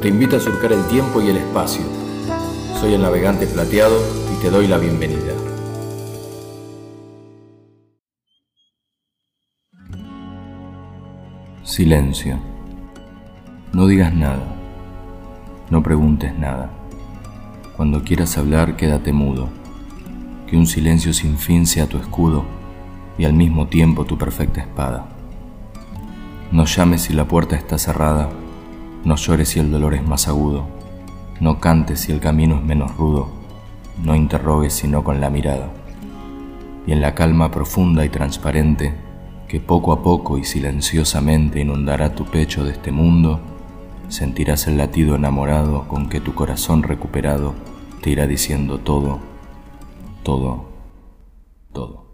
te invita a surcar el tiempo y el espacio. Soy el navegante plateado y te doy la bienvenida. Silencio. No digas nada. No preguntes nada. Cuando quieras hablar, quédate mudo. Que un silencio sin fin sea tu escudo y al mismo tiempo tu perfecta espada. No llames si la puerta está cerrada, no llores si el dolor es más agudo, no cantes si el camino es menos rudo, no interrogues sino con la mirada. Y en la calma profunda y transparente, que poco a poco y silenciosamente inundará tu pecho de este mundo, sentirás el latido enamorado con que tu corazón recuperado te irá diciendo todo, todo, todo.